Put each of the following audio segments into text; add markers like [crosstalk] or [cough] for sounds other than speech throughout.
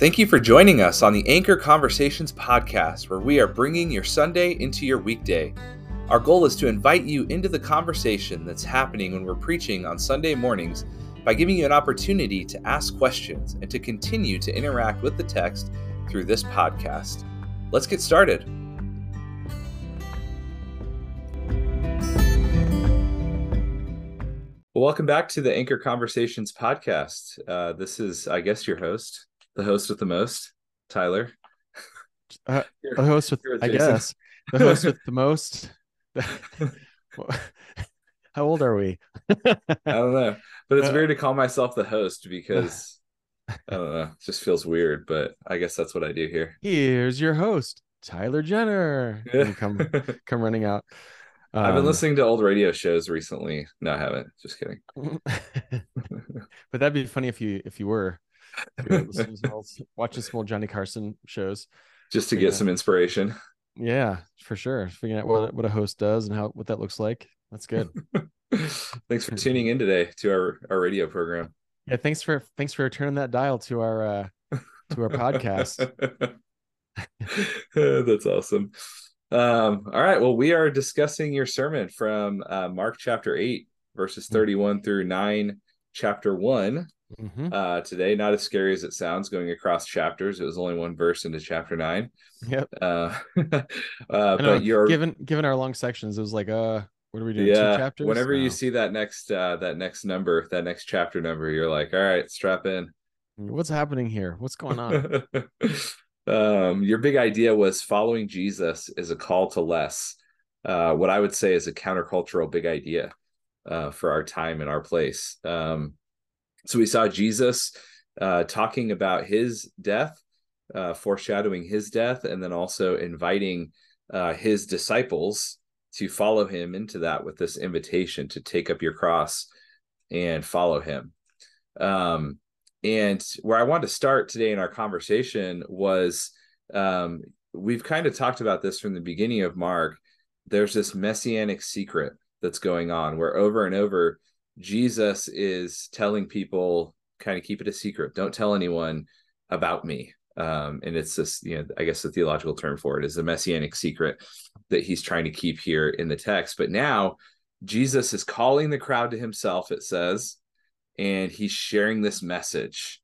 Thank you for joining us on the Anchor Conversations podcast, where we are bringing your Sunday into your weekday. Our goal is to invite you into the conversation that's happening when we're preaching on Sunday mornings by giving you an opportunity to ask questions and to continue to interact with the text through this podcast. Let's get started. Well, welcome back to the Anchor Conversations podcast. Uh, this is, I guess, your host, the host with the most, Tyler. Uh, the host with, I guess, the host with the [laughs] most. [laughs] How old are we? I don't know, but it's uh, weird to call myself the host because [laughs] I don't know, it just feels weird. But I guess that's what I do here. Here's your host, Tyler Jenner. come come running out. Um, I've been um, listening to old radio shows recently. No, I haven't. Just kidding. but that'd be funny if you if you were [laughs] watching some old Johnny Carson shows, just to get some inspiration. Yeah, for sure. Figuring out what what a host does and how what that looks like. That's good. [laughs] thanks for tuning in today to our our radio program. Yeah, thanks for thanks for turning that dial to our uh to our podcast. [laughs] That's awesome. Um, all right. Well, we are discussing your sermon from uh, Mark chapter 8, verses mm. 31 through 9, chapter one mm-hmm. uh, today. Not as scary as it sounds going across chapters. It was only one verse into chapter nine. Yep. Uh, [laughs] uh, but you're given given our long sections, it was like, uh, what are we doing? Yeah. Two chapters? Whenever you see that next uh, that next number, that next chapter number, you're like, all right, strap in. What's happening here? What's going on? [laughs] um, your big idea was following Jesus is a call to less. Uh, what I would say is a countercultural big idea uh, for our time and our place. Um, so we saw Jesus uh, talking about his death, uh, foreshadowing his death, and then also inviting uh, his disciples to follow him into that with this invitation to take up your cross and follow him. Um, and where I want to start today in our conversation was um, we've kind of talked about this from the beginning of Mark. There's this messianic secret that's going on where over and over Jesus is telling people kind of keep it a secret. Don't tell anyone about me. Um, and it's this, you know, I guess the theological term for it is the messianic secret that he's trying to keep here in the text. But now Jesus is calling the crowd to himself, it says, and he's sharing this message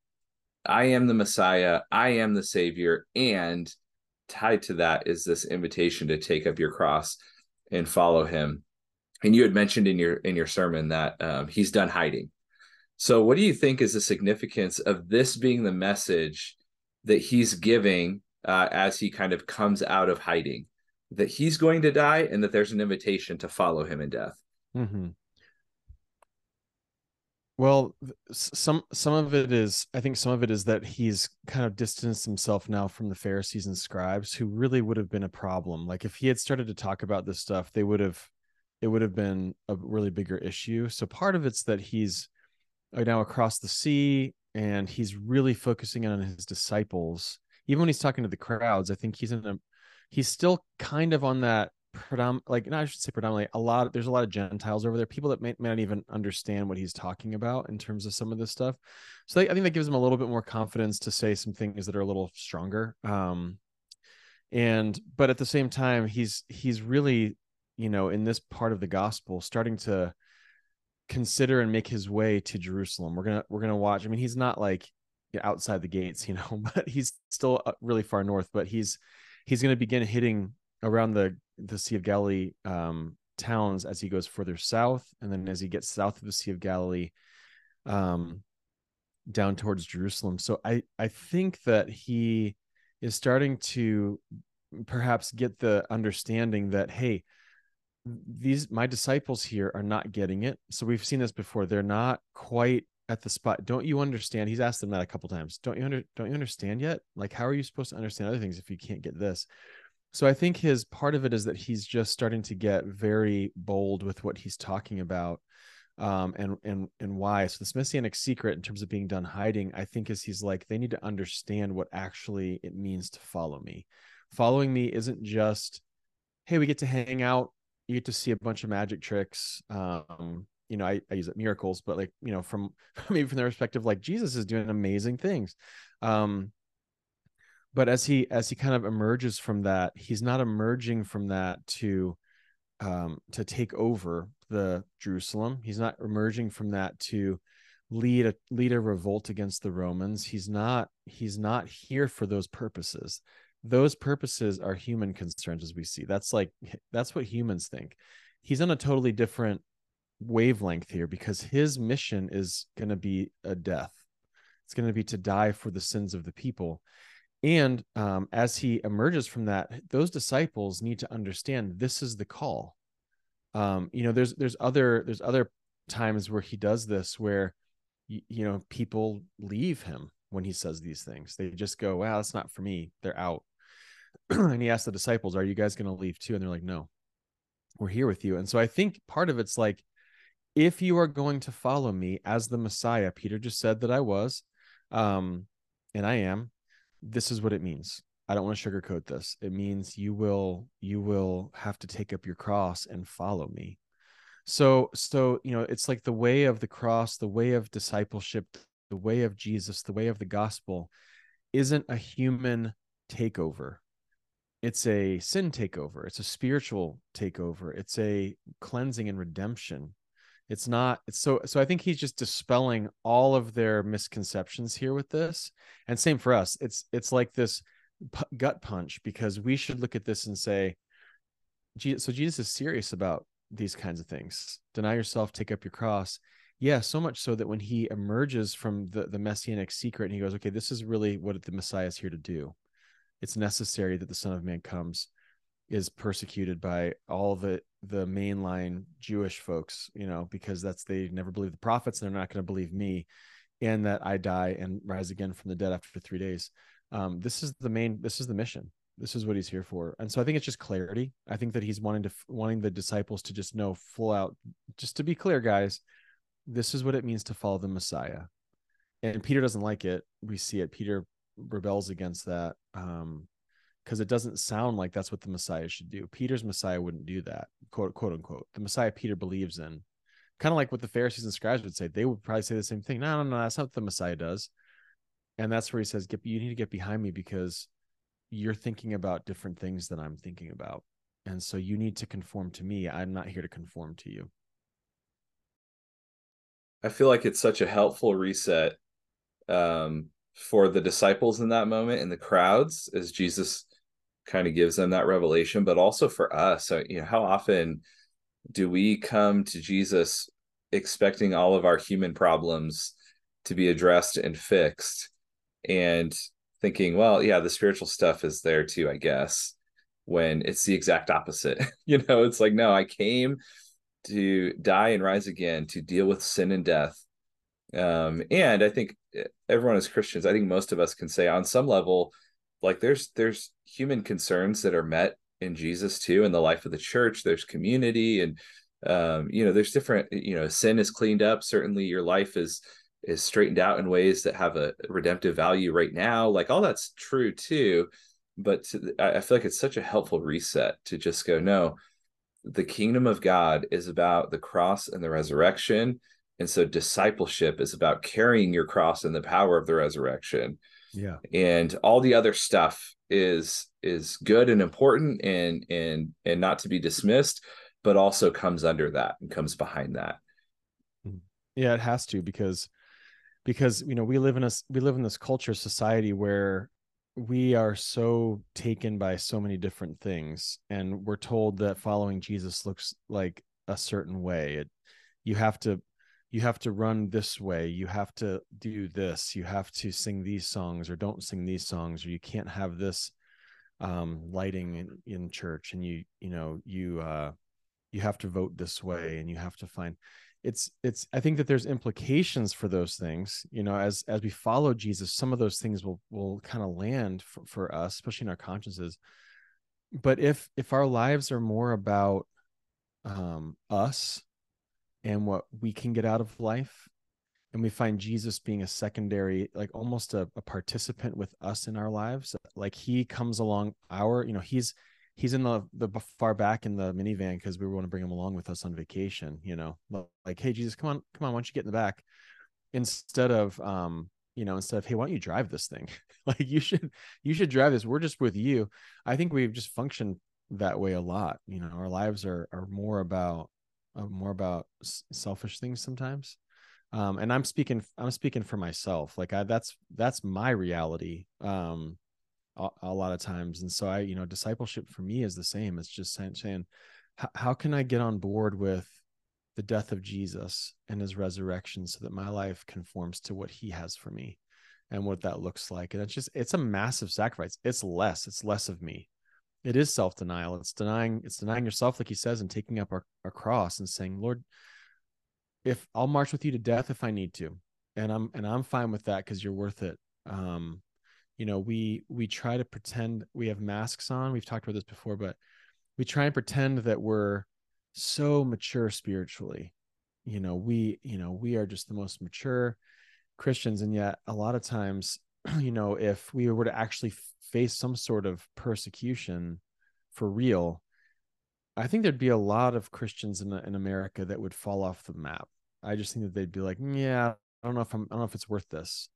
I am the Messiah, I am the Savior. And tied to that is this invitation to take up your cross and follow him and you had mentioned in your in your sermon that um, he's done hiding. So what do you think is the significance of this being the message that he's giving uh, as he kind of comes out of hiding? That he's going to die and that there's an invitation to follow him in death. Mm-hmm. well some some of it is i think some of it is that he's kind of distanced himself now from the pharisees and scribes who really would have been a problem. Like if he had started to talk about this stuff they would have it would have been a really bigger issue. So part of it's that he's uh, now across the sea and he's really focusing on his disciples. Even when he's talking to the crowds, I think he's in a he's still kind of on that predominant like no, I should say predominantly a lot there's a lot of Gentiles over there, people that may, may not even understand what he's talking about in terms of some of this stuff. So I think that gives him a little bit more confidence to say some things that are a little stronger. Um and but at the same time he's he's really you know, in this part of the gospel, starting to consider and make his way to Jerusalem. We're gonna we're gonna watch. I mean, he's not like outside the gates, you know, [laughs] but he's still uh, really far north. But he's he's gonna begin hitting around the the Sea of Galilee um, towns as he goes further south, and then as he gets south of the Sea of Galilee, um, down towards Jerusalem. So I I think that he is starting to perhaps get the understanding that hey these my disciples here are not getting it so we've seen this before they're not quite at the spot don't you understand he's asked them that a couple times don't you under don't you understand yet? Like how are you supposed to understand other things if you can't get this? So i think his part of it is that he's just starting to get very bold with what he's talking about um and and and why. So this messianic secret in terms of being done hiding i think is he's like they need to understand what actually it means to follow me. Following me isn't just hey we get to hang out you get to see a bunch of magic tricks um you know I, I use it miracles but like you know from [laughs] maybe from the perspective like jesus is doing amazing things. Um but as he as he kind of emerges from that he's not emerging from that to um to take over the jerusalem. He's not emerging from that to lead a lead a revolt against the romans. He's not he's not here for those purposes those purposes are human concerns as we see. That's like that's what humans think. He's on a totally different wavelength here because his mission is going to be a death. It's going to be to die for the sins of the people. And um, as he emerges from that those disciples need to understand this is the call. Um, you know there's there's other there's other times where he does this where you, you know people leave him when he says these things. They just go wow that's not for me. They're out [clears throat] and he asks the disciples are you guys going to leave too? And they're like no we're here with you. And so i think part of it's like if you are going to follow me as the messiah peter just said that i was um and i am this is what it means. I don't want to sugarcoat this. It means you will you will have to take up your cross and follow me. So so you know it's like the way of the cross the way of discipleship the way of jesus the way of the gospel isn't a human takeover it's a sin takeover it's a spiritual takeover it's a cleansing and redemption. It's not it's so so i think he's just dispelling all of their misconceptions here with this and same for us it's it's like this p- gut punch because we should look at this and say so jesus is serious about these kinds of things. Deny yourself take up your cross. Yeah so much so that when he emerges from the the messianic secret and he goes okay this is really what the messiah is here to do it's necessary that the son of man comes is persecuted by all the the mainline Jewish folks, you know, because that's they never believe the prophets and they're not going to believe me, and that I die and rise again from the dead after three days. Um, this is the main. This is the mission. This is what he's here for, and so I think it's just clarity. I think that he's wanting to wanting the disciples to just know full out, just to be clear, guys. This is what it means to follow the Messiah, and Peter doesn't like it. We see it. Peter rebels against that. Um, because it doesn't sound like that's what the Messiah should do. Peter's Messiah wouldn't do that, quote quote unquote. The Messiah Peter believes in, kind of like what the Pharisees and scribes would say. They would probably say the same thing. No, no, no, that's not what the Messiah does. And that's where he says, "Get you need to get behind me because you're thinking about different things than I'm thinking about, and so you need to conform to me. I'm not here to conform to you." I feel like it's such a helpful reset um, for the disciples in that moment and the crowds as Jesus kind of gives them that revelation, but also for us. So, you know, how often do we come to Jesus expecting all of our human problems to be addressed and fixed and thinking, well, yeah, the spiritual stuff is there too, I guess, when it's the exact opposite. [laughs] you know, it's like, no, I came to die and rise again to deal with sin and death. Um, and I think everyone as Christians, I think most of us can say on some level, like there's there's human concerns that are met in Jesus too in the life of the church. There's community and um you know there's different you know sin is cleaned up. Certainly your life is is straightened out in ways that have a redemptive value right now. Like all that's true too. But to, I feel like it's such a helpful reset to just go no the kingdom of God is about the cross and the resurrection and so discipleship is about carrying your cross and the power of the resurrection. Yeah. And all the other stuff is is good and important and and and not to be dismissed but also comes under that and comes behind that. Mm-hmm. yeah it has to because because you know we live in a we live in this culture society where we are so taken by so many different things and we're told that following jesus looks like a certain way. It you have to you have to run this way you have to do this you have to sing these songs or don't sing these songs or you can't have this um lighting in, in church and you you know you uh you have to vote this way and you have to find it's it's i think that there's implications for those things you know as as we follow jesus some of those things will will kind of land for, for us especially in our consciences. But if if our lives are more about um us and what we can get out of life and we find jesus being a secondary like almost a, a, participant with us in our lives like he comes along our you know he's he's in the the far back in the minivan because we want to bring him along with us on vacation you know like hey jesus come on come on why don't you get in the back instead of um you know, instead of, hey, why don't you drive this thing? [laughs] like you should, you should drive this. We're just with you. I think we've just functioned that way a lot. You know, our lives are are more about more about selfish things sometimes. Um, and I'm speaking, I'm speaking for myself. Like I, that's that's my reality. Um, a, a lot of times, and so I, you know, discipleship for me is the same. It's just saying, saying how can I get on board with the death of Jesus and his resurrection so that my life conforms to what he has for me and what that looks like. And it's just, it's a massive sacrifice. It's less, it's less of me. It is self-denial. It's denying, it's denying yourself, like he says, and taking up our, our cross and saying, Lord, if I'll march with you to death if I need to. And I'm and I'm fine with that because you're worth it. Um, you know, we we try to pretend we have masks on. We've talked about this before, but we try and pretend that we're so mature spiritually you know we you know we are just the most mature christians and yet a lot of times [clears throat] you know if we were to actually face some sort of persecution for real i think there'd be a lot of christians in, in america that would fall off the map i just think that they'd be like yeah i don't know if i'm i don't know if it's worth this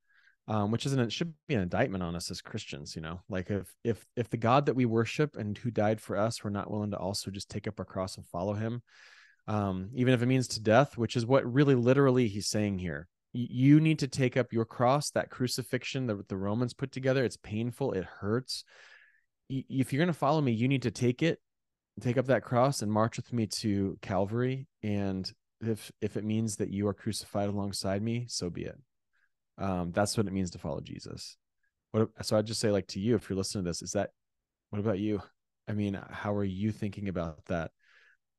um, which isn't it should be an indictment on us as Christians, you know, like if if if the God that we worship and who died for us, we're not willing to also just take up our cross and follow Him, um, even if it means to death, which is what really literally He's saying here. You need to take up your cross, that crucifixion that the Romans put together. It's painful, it hurts. If you're going to follow me, you need to take it, take up that cross, and march with me to Calvary. And if if it means that you are crucified alongside me, so be it. Um, that's what it means to follow Jesus. What so I'd just say like to you, if you're listening to this, is that what about you? I mean, how are you thinking about that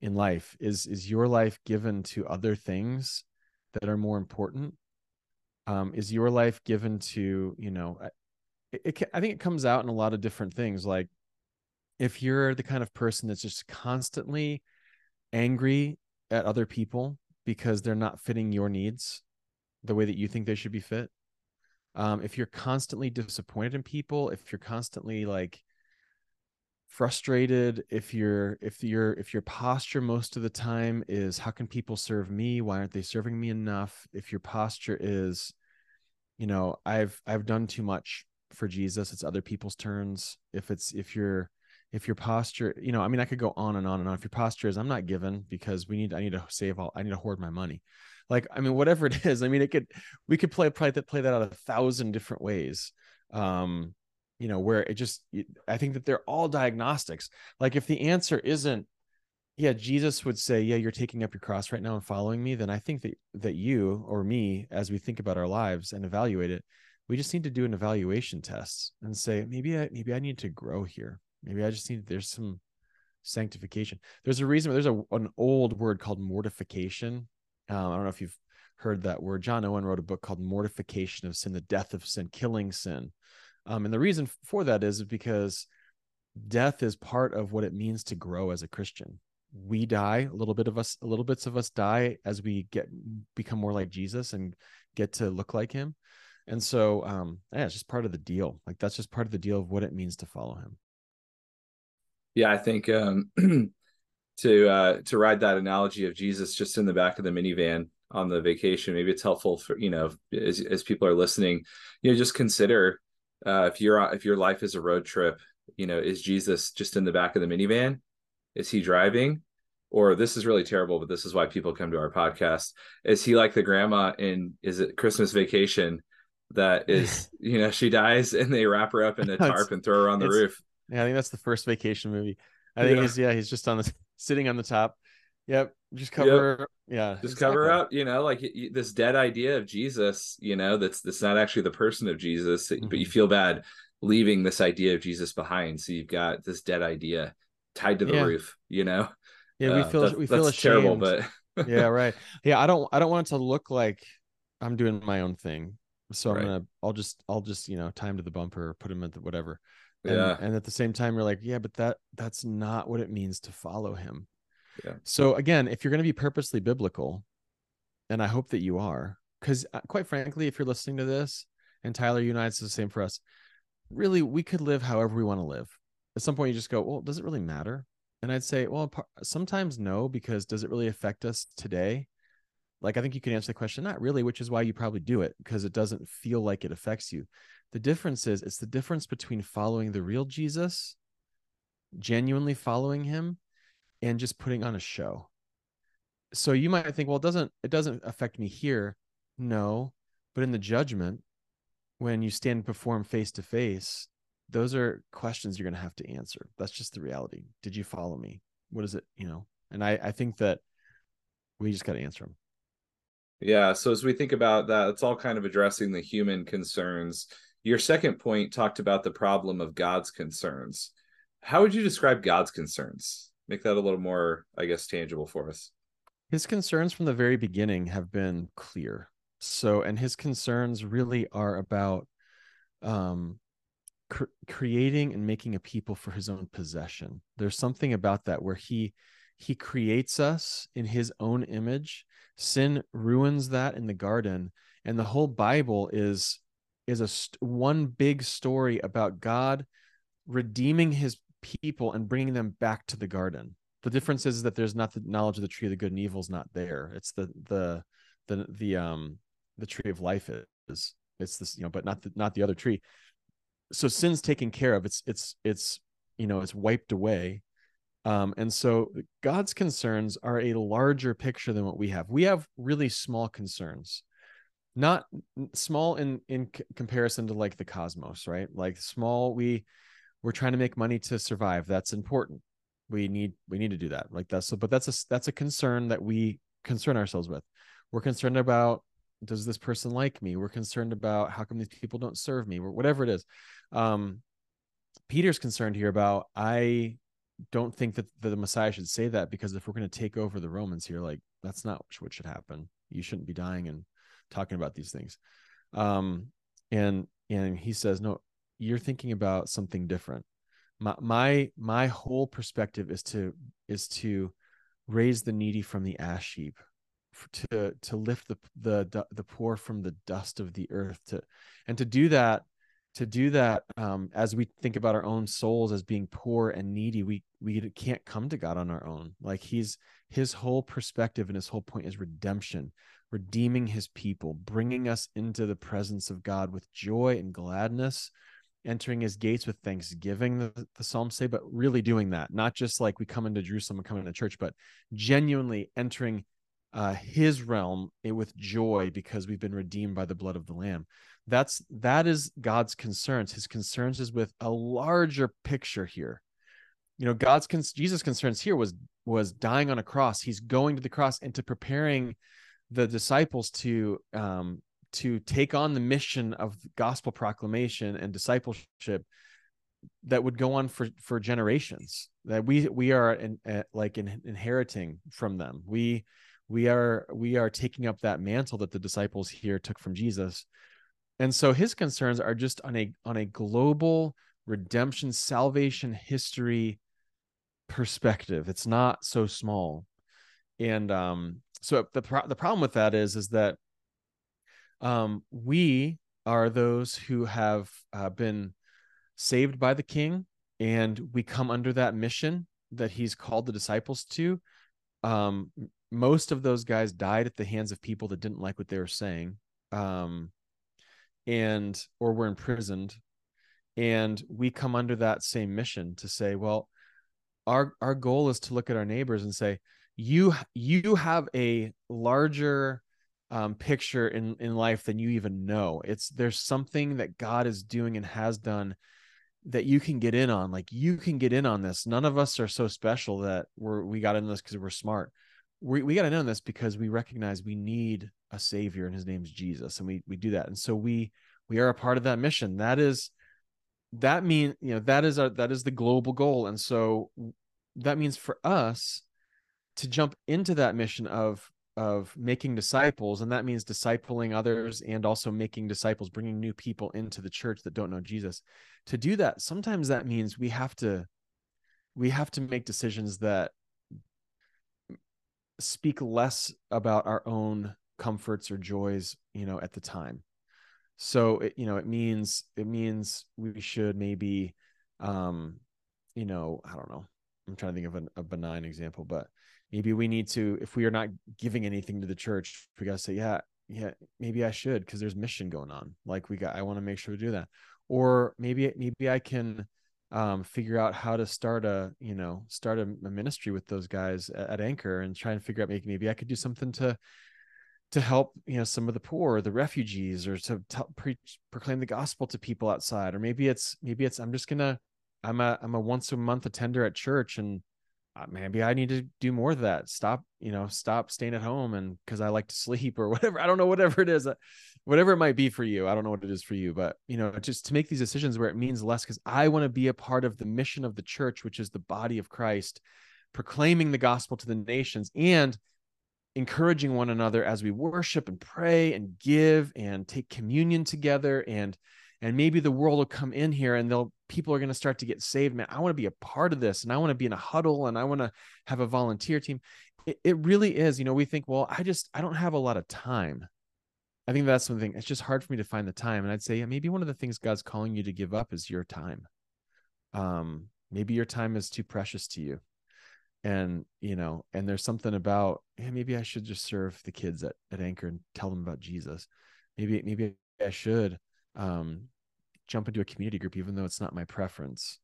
in life? Is is your life given to other things that are more important? Um, is your life given to, you know, it, it, I think it comes out in a lot of different things. Like if you're the kind of person that's just constantly angry at other people because they're not fitting your needs the way that you think they should be fit um, if you're constantly disappointed in people if you're constantly like frustrated if you're if you're if your posture most of the time is how can people serve me? Why aren't they serving me enough? If your posture is you know i've i've done too much for jesus it's other people's turns. If it's if you're if your posture you know i mean i could go on and on and on. If your posture is i'm not given because we need i need to save all i need to hoard my money. Like i mean whatever it [laughs] is i mean it could we could play play that play that out a thousand different ways. Um you know where it just i think that they're all diagnostics like if the answer isn't yeah jesus would say yeah you're taking up your cross right now and following me then i think that that you or me as we think about our lives and evaluate it we just need to do an evaluation test and say maybe i maybe i need to grow here maybe i just need there's some sanctification there's a reason there's a, an old word called mortification um, I don't know if you've heard that word. John Owen wrote a book called Mortification of Sin, the Death of Sin, Killing Sin. Um, and the reason for that is because death is part of what it means to grow as a Christian. We die, a little bit of us, a little bits of us die as we get become more like Jesus and get to look like him. And so um yeah, it's just part of the deal. Like that's just part of the deal of what it means to follow him. Yeah, I think um [clears throat] to uh, to ride that analogy of Jesus just in the back of the minivan on the vacation. Maybe it's helpful for you know as as people are listening, you know, just consider uh, if you're if your life is a road trip, you know, is Jesus just in the back of the minivan? Is he driving? Or this is really terrible, but this is why people come to our podcast. Is he like the grandma in is it Christmas vacation that [laughs] is, you know, she dies and they wrap her up in a [laughs] tarp and throw her on the roof? Yeah, I think that's the first vacation movie. I think yeah. he's yeah, he's just on the [laughs] sitting on the top. Yep, just cover. Yep. Yeah, just exactly. cover up. You know, like this dead idea of Jesus. You know, that's that's not actually the person of Jesus, mm-hmm. but you mm-hmm. feel bad leaving this idea of Jesus behind. So you've got this dead idea tied to the yeah. roof. You know. Yeah, we uh, feel uh, we feel ashamed. terrible, but yeah, [laughs] right. Yeah, I don't I don't want it to look like I'm doing my own thing. So I'm right. gonna I'll just I'll just you know time to the bumper, or put him at the whatever. And, yeah. And at the same time, you're like, yeah, but that that's not what it means to follow him. So again, if you're going to be purposely biblical, and I hope that you are, because uh, quite frankly, if you're listening to this, and Tyler, unites the same for us. Really, we could live however we want to live. At some point, you just go, well, does it really matter? And I'd say, well, sometimes no, because does it really affect us today? like i think you can answer the question not really which is why you probably do it because it doesn't feel like it affects you the difference is it's the difference between following the real jesus genuinely following him and just putting on a show. So you might think well it doesn't it doesn't affect me here. No. But in the judgment when you stand before him face to face those are questions you're going to have to answer. That's just the reality. Did you follow me? What is it you know? And i i think that we just got to answer them yeah so as we think about that it's all kind of addressing the human concerns. Your second point talked about the problem of god's concerns. How would you describe god's concerns make that a little more i guess tangible for us. His concerns from the very beginning have been clear. So and his concerns really are about um cr- creating and making a people for his own possession. There's something about that where he he creates us in his own image. Sin ruins that in the garden. And the whole bible is is a st- one big story about god redeeming his people and bringing them back to the garden. The difference is that there's not the knowledge of the tree of the good and evil is not there. It's the the the the um the tree of life is it's this you know but not the not the other tree. So sin's taken care of. It's it's it's you know it's wiped away. Um and so god's concerns are a larger picture than what we have. We have really small concerns. Not small in in comparison to like the cosmos right? Like small we we're trying to make money to survive. That's important. We need we need to do that. Like that's so but that's a that's a concern that we concern ourselves with. We're concerned about does this person like me? We're concerned about how come these people don't serve me? Whatever it is. Um peter's concerned here about i don't think that the messiah should say that because if we're going to take over the romans here like that's not what should happen. You shouldn't be dying and talking about these things. Um and and he says no you're thinking about something different. My my my whole perspective is to is to raise the needy from the ash heap to to lift the the the poor from the dust of the earth to and to do that to do that um, as we think about our own souls as being poor and needy we we can't come to god on our own. Like he's his whole perspective and his whole point is redemption redeeming his people bringing us into the presence of god with joy and gladness entering his gates with thanksgiving the, the psalms say but really doing that not just like we come into jerusalem and come into church but genuinely entering uh, his realm eh, with joy because we've been redeemed by the blood of the lamb. That's that is god's concerns. His concerns is with a larger picture here. You know god's jesus concerns here was was dying on a cross. He's going to the cross and to preparing the disciples to um to take on the mission of gospel proclamation and discipleship that would go on for for generations that we we are in, uh, like in, inheriting from them. We we are we are taking up that mantle that the disciples here took from jesus. And so his concerns are just on a on a global redemption salvation history perspective. It's not so small. And um so the pro- the problem with that is is that um we are those who have uh, been saved by the king and we come under that mission that he's called the disciples to. Um most of those guys died at the hands of people that didn't like what they were saying. Um, and or were imprisoned. And we come under that same mission to say well our our goal is to look at our neighbors and say you you have a larger um, picture in in life than you even know. It's there's something that god is doing and has done that you can get in on like you can get in on this. None of us are so special that we're we got in this because we're smart. We, we got to know this because we recognize we need a savior and his name's jesus and we we do that. And so we we are a part of that mission. That is that mean you know that is our that is the global goal. And so that means for us to jump into that mission of of making disciples and that means discipling others and also making disciples bringing new people into the church that don't know jesus. To do that sometimes that means we have to we have to make decisions that speak less about our own comforts or joys you know at the time. So it, you know it means it means we should maybe um you know i don't know. I'm trying to think of an, a benign example but maybe we need to if we are not giving anything to the church we got to say yeah yeah maybe i should because there's mission going on. Like we got i want to make sure we do that. Or maybe maybe i can um, figure out how to start a you know start a, a ministry with those guys at, at, anchor and try and figure out maybe maybe i could do something to to help you know some of the poor the refugees or to t- preach proclaim the gospel to people outside. Or maybe it's maybe it's i'm just gonna i'm a i'm a once a month attender at church and maybe I need to do more of that. Stop, you know, stop staying at home and because I like to sleep [laughs] or whatever. I don't know, whatever it is, uh, whatever it might be for you. I don't know what it is for you, but you know, just to make these decisions where it means less because I want to be a part of the mission of the church, which is the body of Christ, proclaiming the gospel to the nations and encouraging one another as we worship and pray and give and take communion together and and maybe the world will come in here and they'll people are going to start to get saved. Man i want to be a part of this and i want to be in a huddle and i want to have a volunteer team. It, it really is you know we think well i just i don't have a lot of time. I think that's something it's just hard for me to find the time and i'd say yeah, maybe one of the things god's calling you to give up is your time. Um maybe your time is too precious to you. And you know and there's something about yeah, maybe i should just serve the kids at, at anchor and tell them about jesus. Maybe maybe i should um jump into a community group even though it's not my preference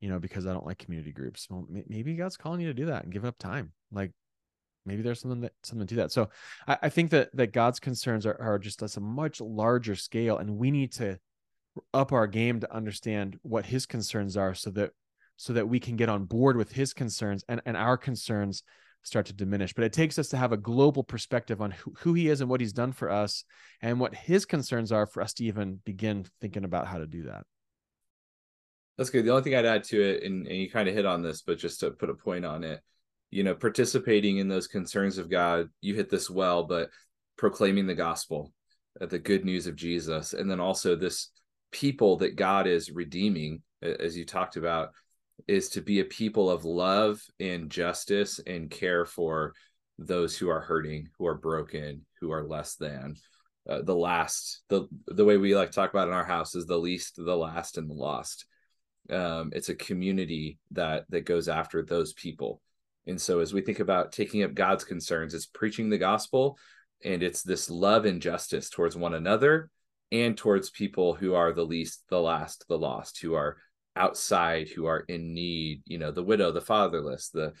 you know because i don't like community groups. Well maybe god's calling you to do that and give up time. Like maybe there's something that something to that. So i, I think that that god's concerns are, are just at a much larger scale and we need to up our game to understand what his concerns are so that so that we can get on board with his concerns and and our concerns start to diminish. But it takes us to have a global perspective on who, who he is and what he's done for us and what his concerns are for us to even begin thinking about how to do that. That's good. The only thing I'd add to it, and, and you kind of hit on this, but just to put a point on it, you know, participating in those concerns of God, you hit this well, but proclaiming the gospel, uh, the good news of Jesus, and then also this people that God is redeeming, as you talked about, is to be a people of love and justice and care for those who are hurting, who are broken, who are less than. Uh, the last, the the way we like talk about in our house is the least, the last, and the lost. Um, it's a community that that goes after those people. And so, as we think about taking up God's concerns, it's preaching the gospel, and it's this love and justice towards one another and towards people who are the least, the last, the lost, who are outside who are in need you know the widow the fatherless the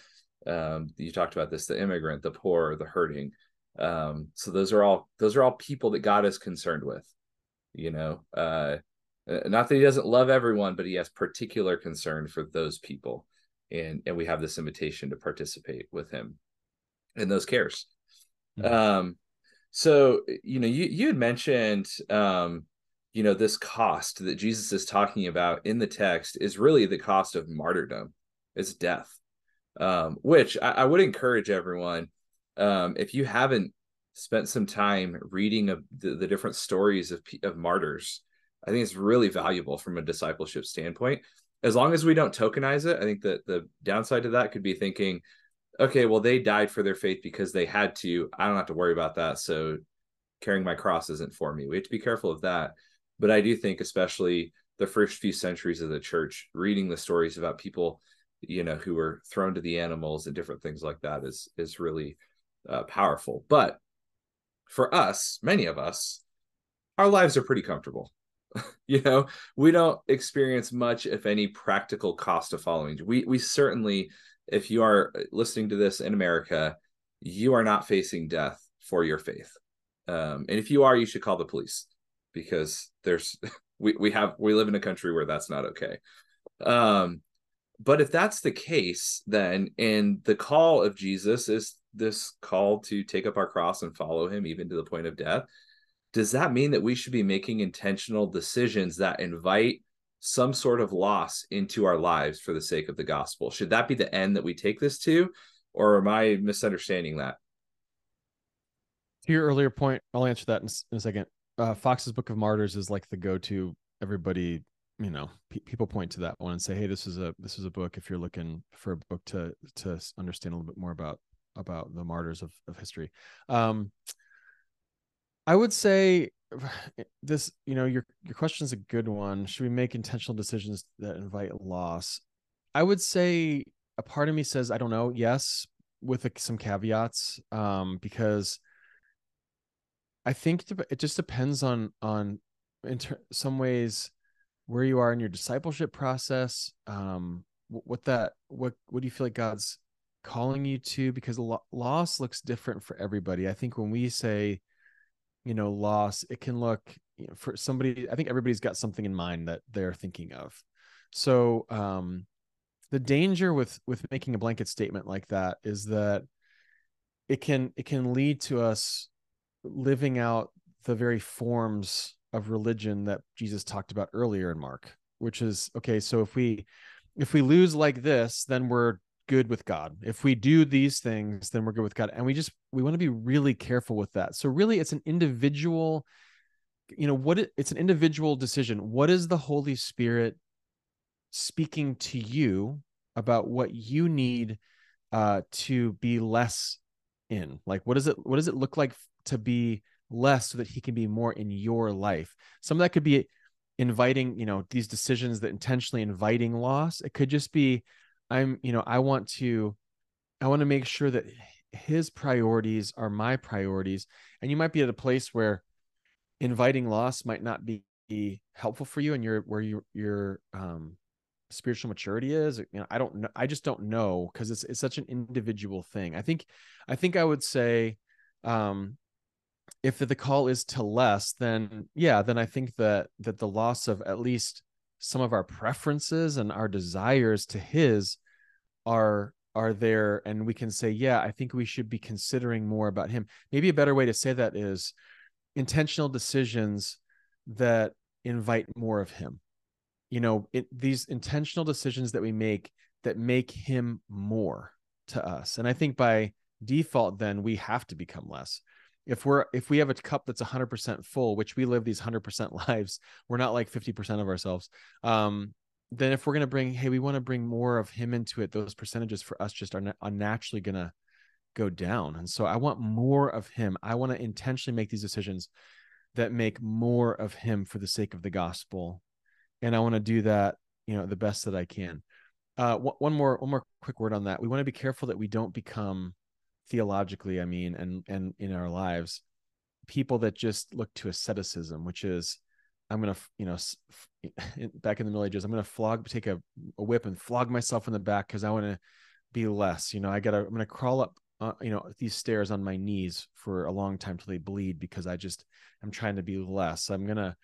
um, you talked about this the immigrant the poor the hurting. Um, so those are all those are all people that god is concerned with you know uh, uh not that he doesn't love everyone but he has particular concern for those people. And and we have this invitation to participate with him in those cares. Mm-hmm. um so you know you you had mentioned um you know this cost that jesus is talking about in the text is really the cost of martyrdom it's death. Um, which I, I, would encourage everyone um, if you haven't spent some time reading of the, the different stories of, of martyrs i think it's really valuable from a discipleship standpoint. As long as we don't tokenize it i think that the downside to that could be thinking okay well they died for their faith because they had to. I don't have to worry about that so carrying my cross isn't for me. We have to be careful of that but I do think, especially the first few centuries of the church, reading the stories about people, you know, who were thrown to the animals and different things like that is is really uh, powerful. But for us, many of us, our lives are pretty comfortable. [laughs] you know, we don't experience much, if any, practical cost of following. We we certainly, if you are listening to this in America, you are not facing death for your faith. Um, and if you are, you should call the police because there's [laughs] we we have we live in a country where that's not okay. Um, but if that's the case, then and the call of Jesus is this call to take up our cross and follow him even to the point of death, does that mean that we should be making intentional decisions that invite some sort of loss into our lives for the sake of the gospel? Should that be the end that we take this to? Or am I misunderstanding that? To your earlier point, I'll answer that in, in a second uh, Foxe's Book of Martyrs is like the go-to. Everybody, you know, pe- people point to that one and say, "Hey, this is a this is a book if you're looking for a book to to understand a little bit more about about the martyrs of of history." Um, I would say [sighs] this, you know, your your question is a good one. Should we make intentional decisions that invite loss? I would say a part of me says, I don't know. Yes, with some caveats um, because I think it just depends on on in ter- some ways where you are in your discipleship process um what that what what do you feel like god's calling you to? Because lo- loss looks different for everybody. I think when we say you know loss it can look you know, for somebody i think everybody's got something in mind that they're thinking of. So um the danger with with making a blanket statement like that is that it can it can lead to us living out the very forms of religion that Jesus talked about earlier in Mark, which is okay, so if we if we lose like this, then we're good with God. If we do these things, then we're good with God. And we just we want to be really careful with that. So really it's an individual you know what it, it's an individual decision. What is the Holy Spirit speaking to you about what you need uh to be less in? Like what does it what does it look like to be less so that he can be more in your life. Some of that could be inviting, you know, these decisions that intentionally inviting loss. It could just be, I'm, you know, I want to, I want to make sure that his priorities are my priorities. And you might be at a place where inviting loss might not be helpful for you and you're where your your um spiritual maturity is you know i don't know i just don't know because it's it's such an individual thing i think i think i would say um if the call is to less then yeah then i think that that the loss of at least some of our preferences and our desires to his are are there and we can say yeah i think we should be considering more about him. Maybe a better way to say that is intentional decisions that invite more of him. You know it, these intentional decisions that we make that make him more to us. And i think by default then we have to become less if we're if we have a cup that's 100% full which we live these 100% [laughs] lives we're not like 50% of ourselves um then if we're going to bring hey we want to bring more of him into it those percentages for us just are, are naturally going to go down. And so i want more of him. I want to intentionally make these decisions that make more of him for the sake of the gospel. And i want to do that you know the best that i can. Uh one more one more quick word on that. We want to be careful that we don't become theologically i mean and and in our lives people that just look to asceticism which is i'm gonna you know [laughs] back in the middle ages i'm gonna flog take a, a whip and flog myself in the back because i want to be less you know i gotta i'm gonna crawl up uh, you know these stairs on my knees for a long time till they bleed because i just i'm trying to be less. I'm gonna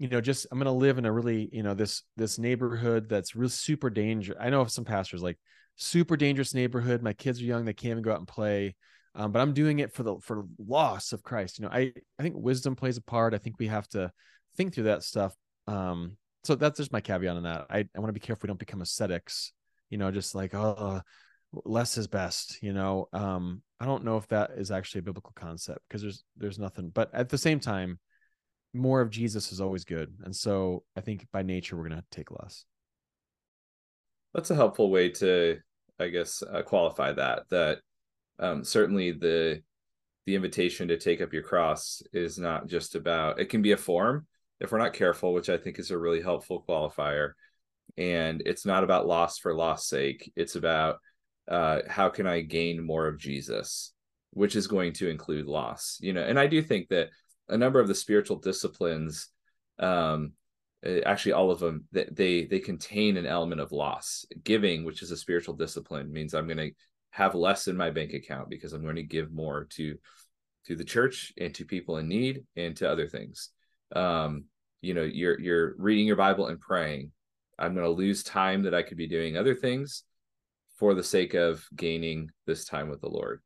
you know just i'm gonna live in a really you know this this neighborhood that's real super dangerous i know of some pastors like super dangerous neighborhood. My kids are young; they can't even go out and play. Um, but I'm doing it for the for loss of Christ. You know, I I think wisdom plays a part. I think we have to think through that stuff. Um, so that's just my caveat on that. I I want to be careful we don't become ascetics. You know, just like oh, less is best. You know, um, I don't know if that is actually a biblical concept because there's there's nothing. But at the same time, more of Jesus is always good, and so I think by nature we're gonna take less. That's a helpful way to I guess uh, qualify that that um, certainly the the invitation to take up your cross is not just about it can be a form if we're not careful which i think is a really helpful qualifier. And it's not about loss for loss sake. It's about uh, how can i gain more of jesus which is going to include loss you know? And i do think that a number of the spiritual disciplines um, actually all of them they they contain an element of loss. Giving which is a spiritual discipline means i'm going to have less in my bank account because i'm going to give more to to the church and to people in need and to other things. Um you know you're you're reading your bible and praying. I'm going to lose time that i could be doing other things for the sake of gaining this time with the lord.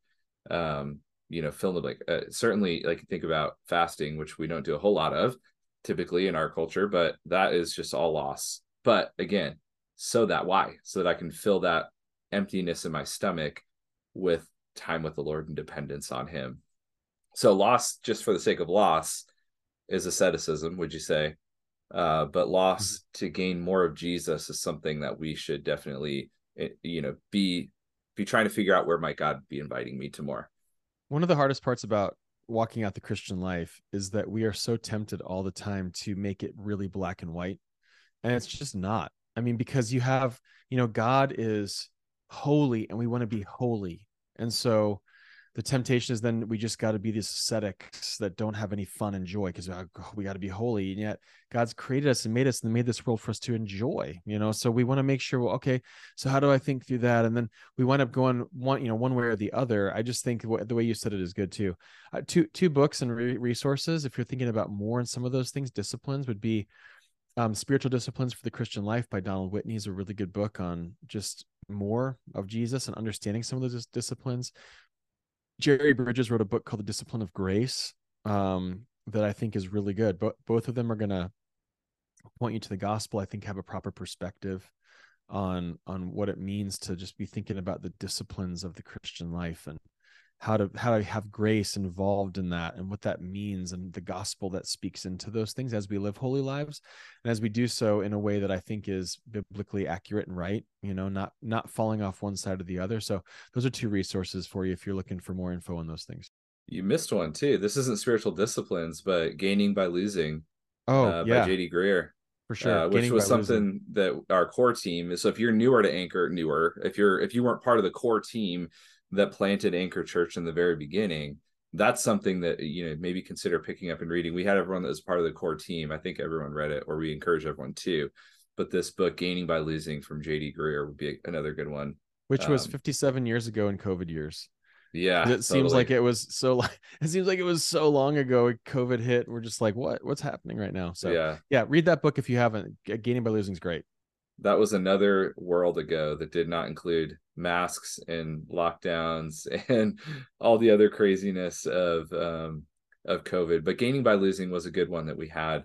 Um you know fill in the blank. Uh, certainly like think about fasting which we don't do a whole lot of typically in our culture, but that is just all loss. But again, so that why? So that I can fill that emptiness in my stomach with time with the Lord and dependence on Him. So loss just for the sake of loss is asceticism, would you say? Uh, but loss mm-hmm. to gain more of Jesus is something that we should definitely, eh, you know, be be trying to figure out where might God be inviting me to more. One of the hardest parts about walking out the Christian life is that we are so tempted all the time to make it really black and white. And it's just not. I mean, because you have, you know, God is holy and we want to be holy. and so the temptation is then we just got to be these ascetics that don't have any fun and joy because we got to be holy and yet god's created us and made us and made this world for us to enjoy you know? So we want to make sure well okay so how do i think through that? And then we wind up going one you know one way or the other. I just think the way you said it is good too. Uh, two two books and re- resources if you're thinking about more and some of those things disciplines would be um, spiritual disciplines for the christian life by donald whitney is a really good book on just more of jesus and understanding some of those disciplines Jerry Bridges wrote a book called The Discipline of Grace um, that I think is really good. But both of them are going to point you to the gospel. I think have a proper perspective on on what it means to just be thinking about the disciplines of the Christian life and how to how to have grace involved in that and what that means and the gospel that speaks into those things as we live holy lives and as we do so in a way that i think is biblically accurate and right you know not not falling off one side or the other so those are two resources for you if you're looking for more info on those things you missed one too this isn't spiritual disciplines but gaining by losing oh uh, yeah. by jd greear for sure uh, which was something losing. that our core team is. so if you're newer to anchor newer if you're if you weren't part of the core team that planted Anchor Church in the very beginning, that's something that you know maybe consider picking up and reading. We had everyone that was part of the core team. I think everyone read it, or we encourage everyone to. But this book, Gaining by Losing from JD Greear, would be another good one. Which was um, 57 years ago in COVID years. Yeah, it totally. seems like it was so. [laughs] It seems like it was so long ago. COVID hit. We're just like, what? What's happening right now? So yeah, yeah. Read that book if you haven't. Gaining by Losing is great that was another world ago that did not include masks and lockdowns [laughs] and all the other craziness of um, of COVID. But gaining by losing was a good one that we had.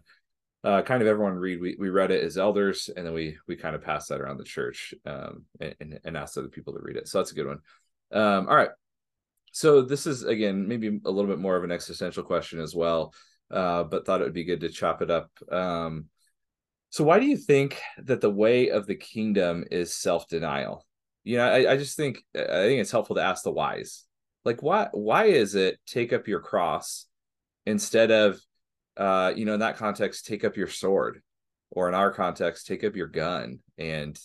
Uh, kind of everyone read. We, we read it as elders, and then we we kind of passed that around the church um, and, and asked other people to read it. So that's a good one. Um, all right. So this is again maybe a little bit more of an existential question as well, uh, but thought it would be good to chop it up. Um, so why do you think that the way of the kingdom is self-denial? You know, I, I just think I think it's helpful to ask the whys. Like why why is it take up your cross instead of uh, you know, in that context, take up your sword, or in our context, take up your gun and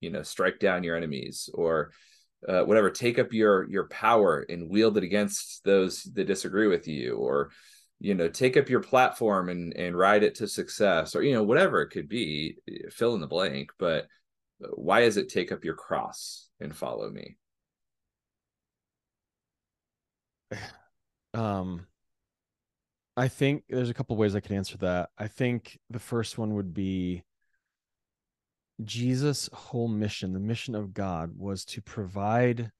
you know, strike down your enemies, or uh, whatever, take up your your power and wield it against those that disagree with you, or you know take up your platform and and ride it to success or you know whatever it could be fill in the blank. But why is it take up your cross and follow me [sighs] um i think there's a couple ways i can answer that i think the first one would be jesus whole mission the mission of god was to provide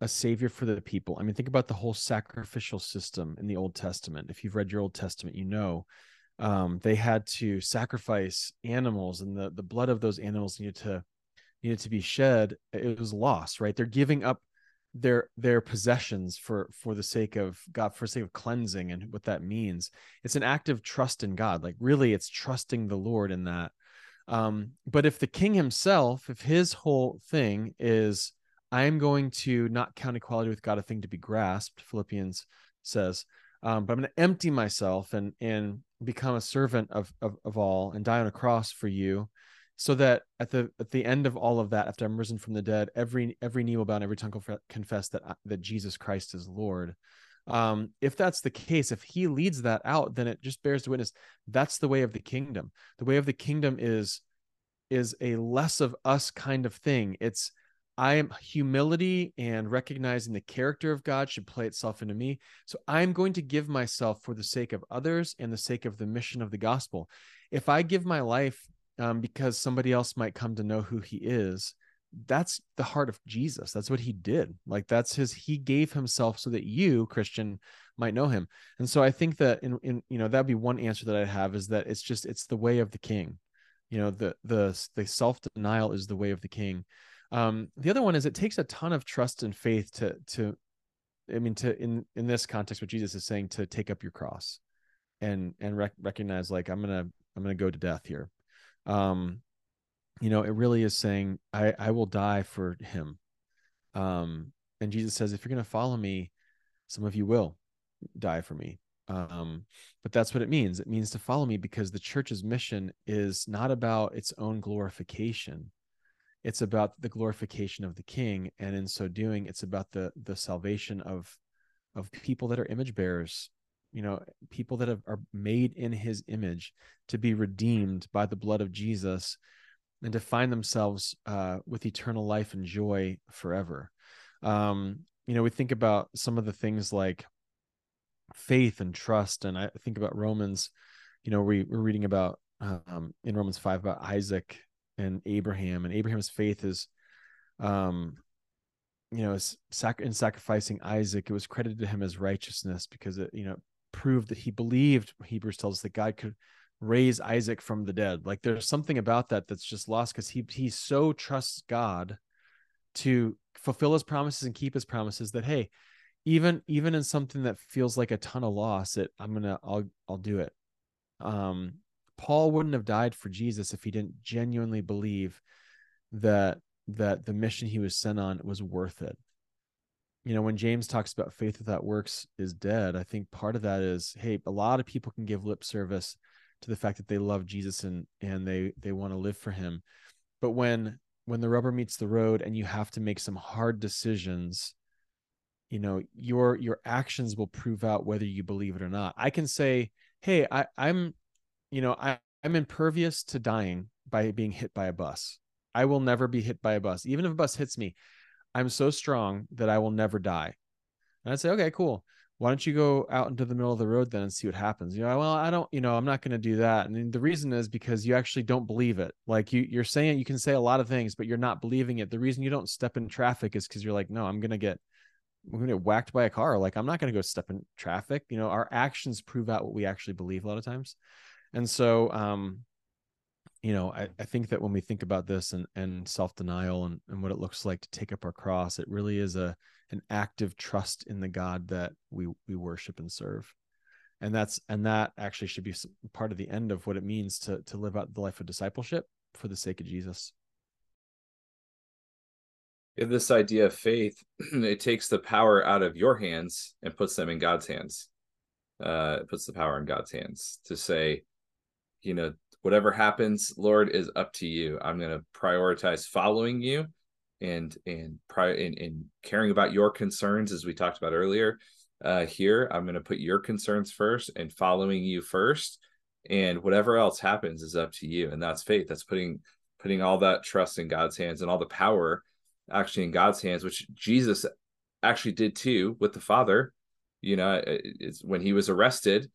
a savior for the people. I mean, think about the whole sacrificial system in the Old Testament. If you've read your Old Testament, you know um, they had to sacrifice animals, and the the blood of those animals needed to needed to be shed. It was lost, right? They're giving up their their possessions for for the sake of God, for the sake of cleansing, and what that means. It's an act of trust in God. Like really, it's trusting the Lord in that. Um, but if the King himself, if his whole thing is I'm going to not count equality with God a thing to be grasped, Philippians says, um, but I'm going to empty myself and and become a servant of, of of all and die on a cross for you, so that at the at the end of all of that, after I'm risen from the dead, every every knee will bow and every tongue will confess that uh, that Jesus Christ is Lord. Um, if that's the case, if He leads that out, then it just bears witness that's the way of the kingdom. The way of the kingdom is is a less of us kind of thing. It's I'm humility and recognizing the character of God should play itself into me. So I'm going to give myself for the sake of others and the sake of the mission of the gospel. If I give my life um, because somebody else might come to know who he is, that's the heart of Jesus. That's what he did. Like that's his, he gave himself so that you, Christian, might know him. And so I think that in, in you know, that'd be one answer that I'd have is that it's just, it's the way of the king. You know, the, the, the self-denial is the way of the king. Um, the other one is it takes a ton of trust and faith to to I mean to in in this context what Jesus is saying to take up your cross and and rec- recognize like I'm gonna I'm gonna go to death here. Um, you know, it really is saying I I will die for him. Um, and Jesus says if you're gonna follow me, some of you will die for me. Um, but that's what it means. It means to follow me because the church's mission is not about its own glorification it's about the glorification of the king and in so doing it's about the the salvation of of people that are image bearers you know people that have, are made in his image to be redeemed by the blood of jesus and to find themselves uh, with eternal life and joy forever. Um, you know we think about some of the things like faith and trust and i think about romans you know we, we're reading about um, in romans 5 about isaac and abraham and abraham's faith is um you know in sacrificing isaac it was credited to him as righteousness because it you know proved that he believed hebrews tells us that god could raise isaac from the dead. Like there's something about that that's just lost because he he so trusts god to fulfill his promises and keep his promises that hey even even in something that feels like a ton of loss it i'm gonna i'll i'll do it. Um paul wouldn't have died for jesus if he didn't genuinely believe that that the mission he was sent on was worth it. You know when james talks about faith without works is dead i think part of that is hey a lot of people can give lip service to the fact that they love jesus and and they they want to live for him. But when when the rubber meets the road and you have to make some hard decisions you know your your actions will prove out whether you believe it or not. I can say hey i i'm you know i i'm impervious to dying by being hit by a bus. I will never be hit by a bus. Even if a bus hits me i'm so strong that i will never die. And i'd say okay cool. Why don't you go out into the middle of the road then and see what happens? You know well i don't you know i'm not going to do that. And the reason is because you actually don't believe it. Like you you're saying you can say a lot of things but you're not believing it. The reason you don't step in traffic is because you're like no i'm going to get I'm going to get whacked by a car. Like I'm not going to go step in traffic. You know, our actions prove out what we actually believe a lot of times. And so, um, you know, I, I think that when we think about this and, and self-denial and, and what it looks like to take up our cross, it really is a, an active trust in the God that we, we worship and serve. And that's, and that actually should be part of the end of what it means to, to live out the life of discipleship for the sake of Jesus this idea of faith, [clears throat] it takes the power out of your hands and puts them in God's hands. Uh, it puts the power in God's hands to say, you know, whatever happens, Lord, is up to you. I'm going to prioritize following you and and pri- and, and caring about your concerns, as we talked about earlier. Uh, here, I'm going to put your concerns first and following you first, and whatever else happens is up to you. And that's faith. That's putting putting all that trust in God's hands and all the power actually in God's hands, which Jesus actually did too with the Father. You know, it's when he was arrested,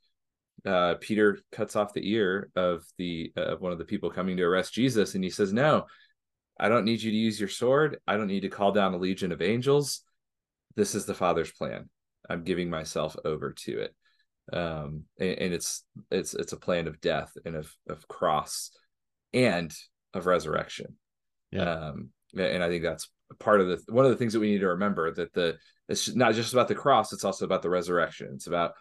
uh, Peter cuts off the ear of the uh, of one of the people coming to arrest Jesus, and he says, "No, I don't need you to use your sword. I don't need to call down a legion of angels. This is the Father's plan. I'm giving myself over to it." Um, and, and it's it's it's a plan of death and of of cross and of resurrection. Yeah. Um, and I think that's part of the one of the things that we need to remember that the it's not just about the cross it's also about the resurrection it's about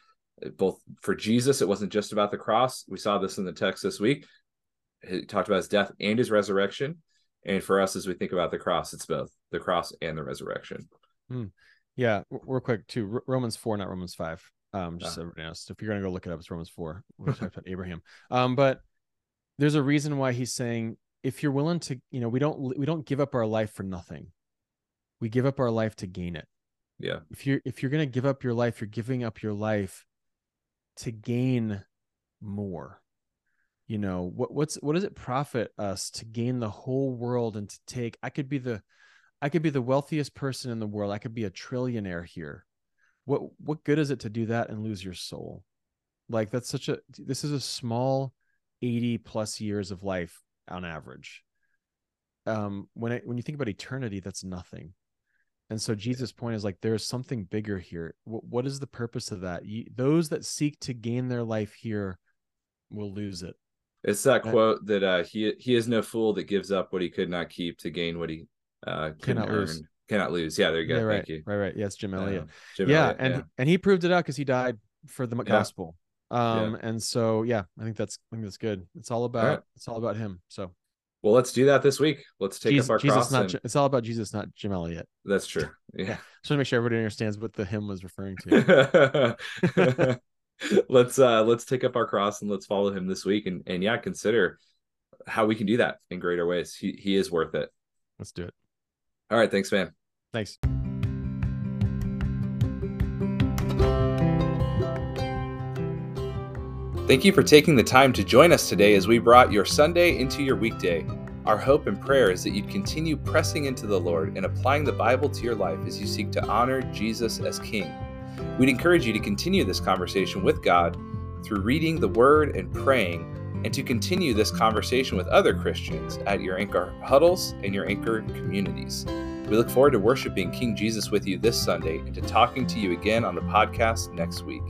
both for jesus it wasn't just about the cross. We saw this in the text this week. He talked about his death and his resurrection. And for us as we think about the cross it's both the cross and the resurrection. Hmm. yeah real quick too romans 4 not romans 5 um just so everybody knows. If you're gonna go look it up it's romans 4 we talked about abraham. Um but there's a reason why he's saying if you're willing to you know we don't we don't give up our life for nothing. We give up our life to gain it. Yeah. If you're if you're going to give up your life you're giving up your life to gain more you know what what's what does it profit us to gain the whole world and to take i could be the i could be the wealthiest person in the world i could be a trillionaire here what what good is it to do that and lose your soul like that's such a this is a small 80 plus years of life on average. Um, when it, when you think about eternity, that's nothing. And so Jesus' point is like there's something bigger here. W- what is the purpose of that? You, those that seek to gain their life here will lose it. It's that quote that uh, he he is no fool that gives up what he could not keep to gain what he uh, cannot earn. lose. Cannot lose. Yeah, there you go. Yeah, right, Thank you. Right, right. Yes, Jim Elliot. Uh, Jim yeah, Elliot, and yeah. and he proved it out because he died for the gospel. Um, yeah. and so yeah, I think that's I think that's good. It's all about all right. it's all about him. So well, let's do that this week. Let's take Jesus, up our Jesus cross. Not, and... It's all about Jesus, not Jim Elliot. That's true. Yeah. [laughs] yeah. Just want to make sure everybody understands what the hymn was referring to. [laughs] let's uh let's take up our cross and let's follow him this week and and yeah, consider how we can do that in greater ways. He he is worth it. Let's do it. All right. Thanks, man. Thanks. Thank you for taking the time to join us today as we brought your Sunday into your weekday. Our hope and prayer is that you'd continue pressing into the Lord and applying the Bible to your life as you seek to honor Jesus as King. We'd encourage you to continue this conversation with God through reading the Word and praying, and to continue this conversation with other Christians at your Anchor huddles and your Anchor communities. We look forward to worshiping King Jesus with you this Sunday and to talking to you again on the podcast next week.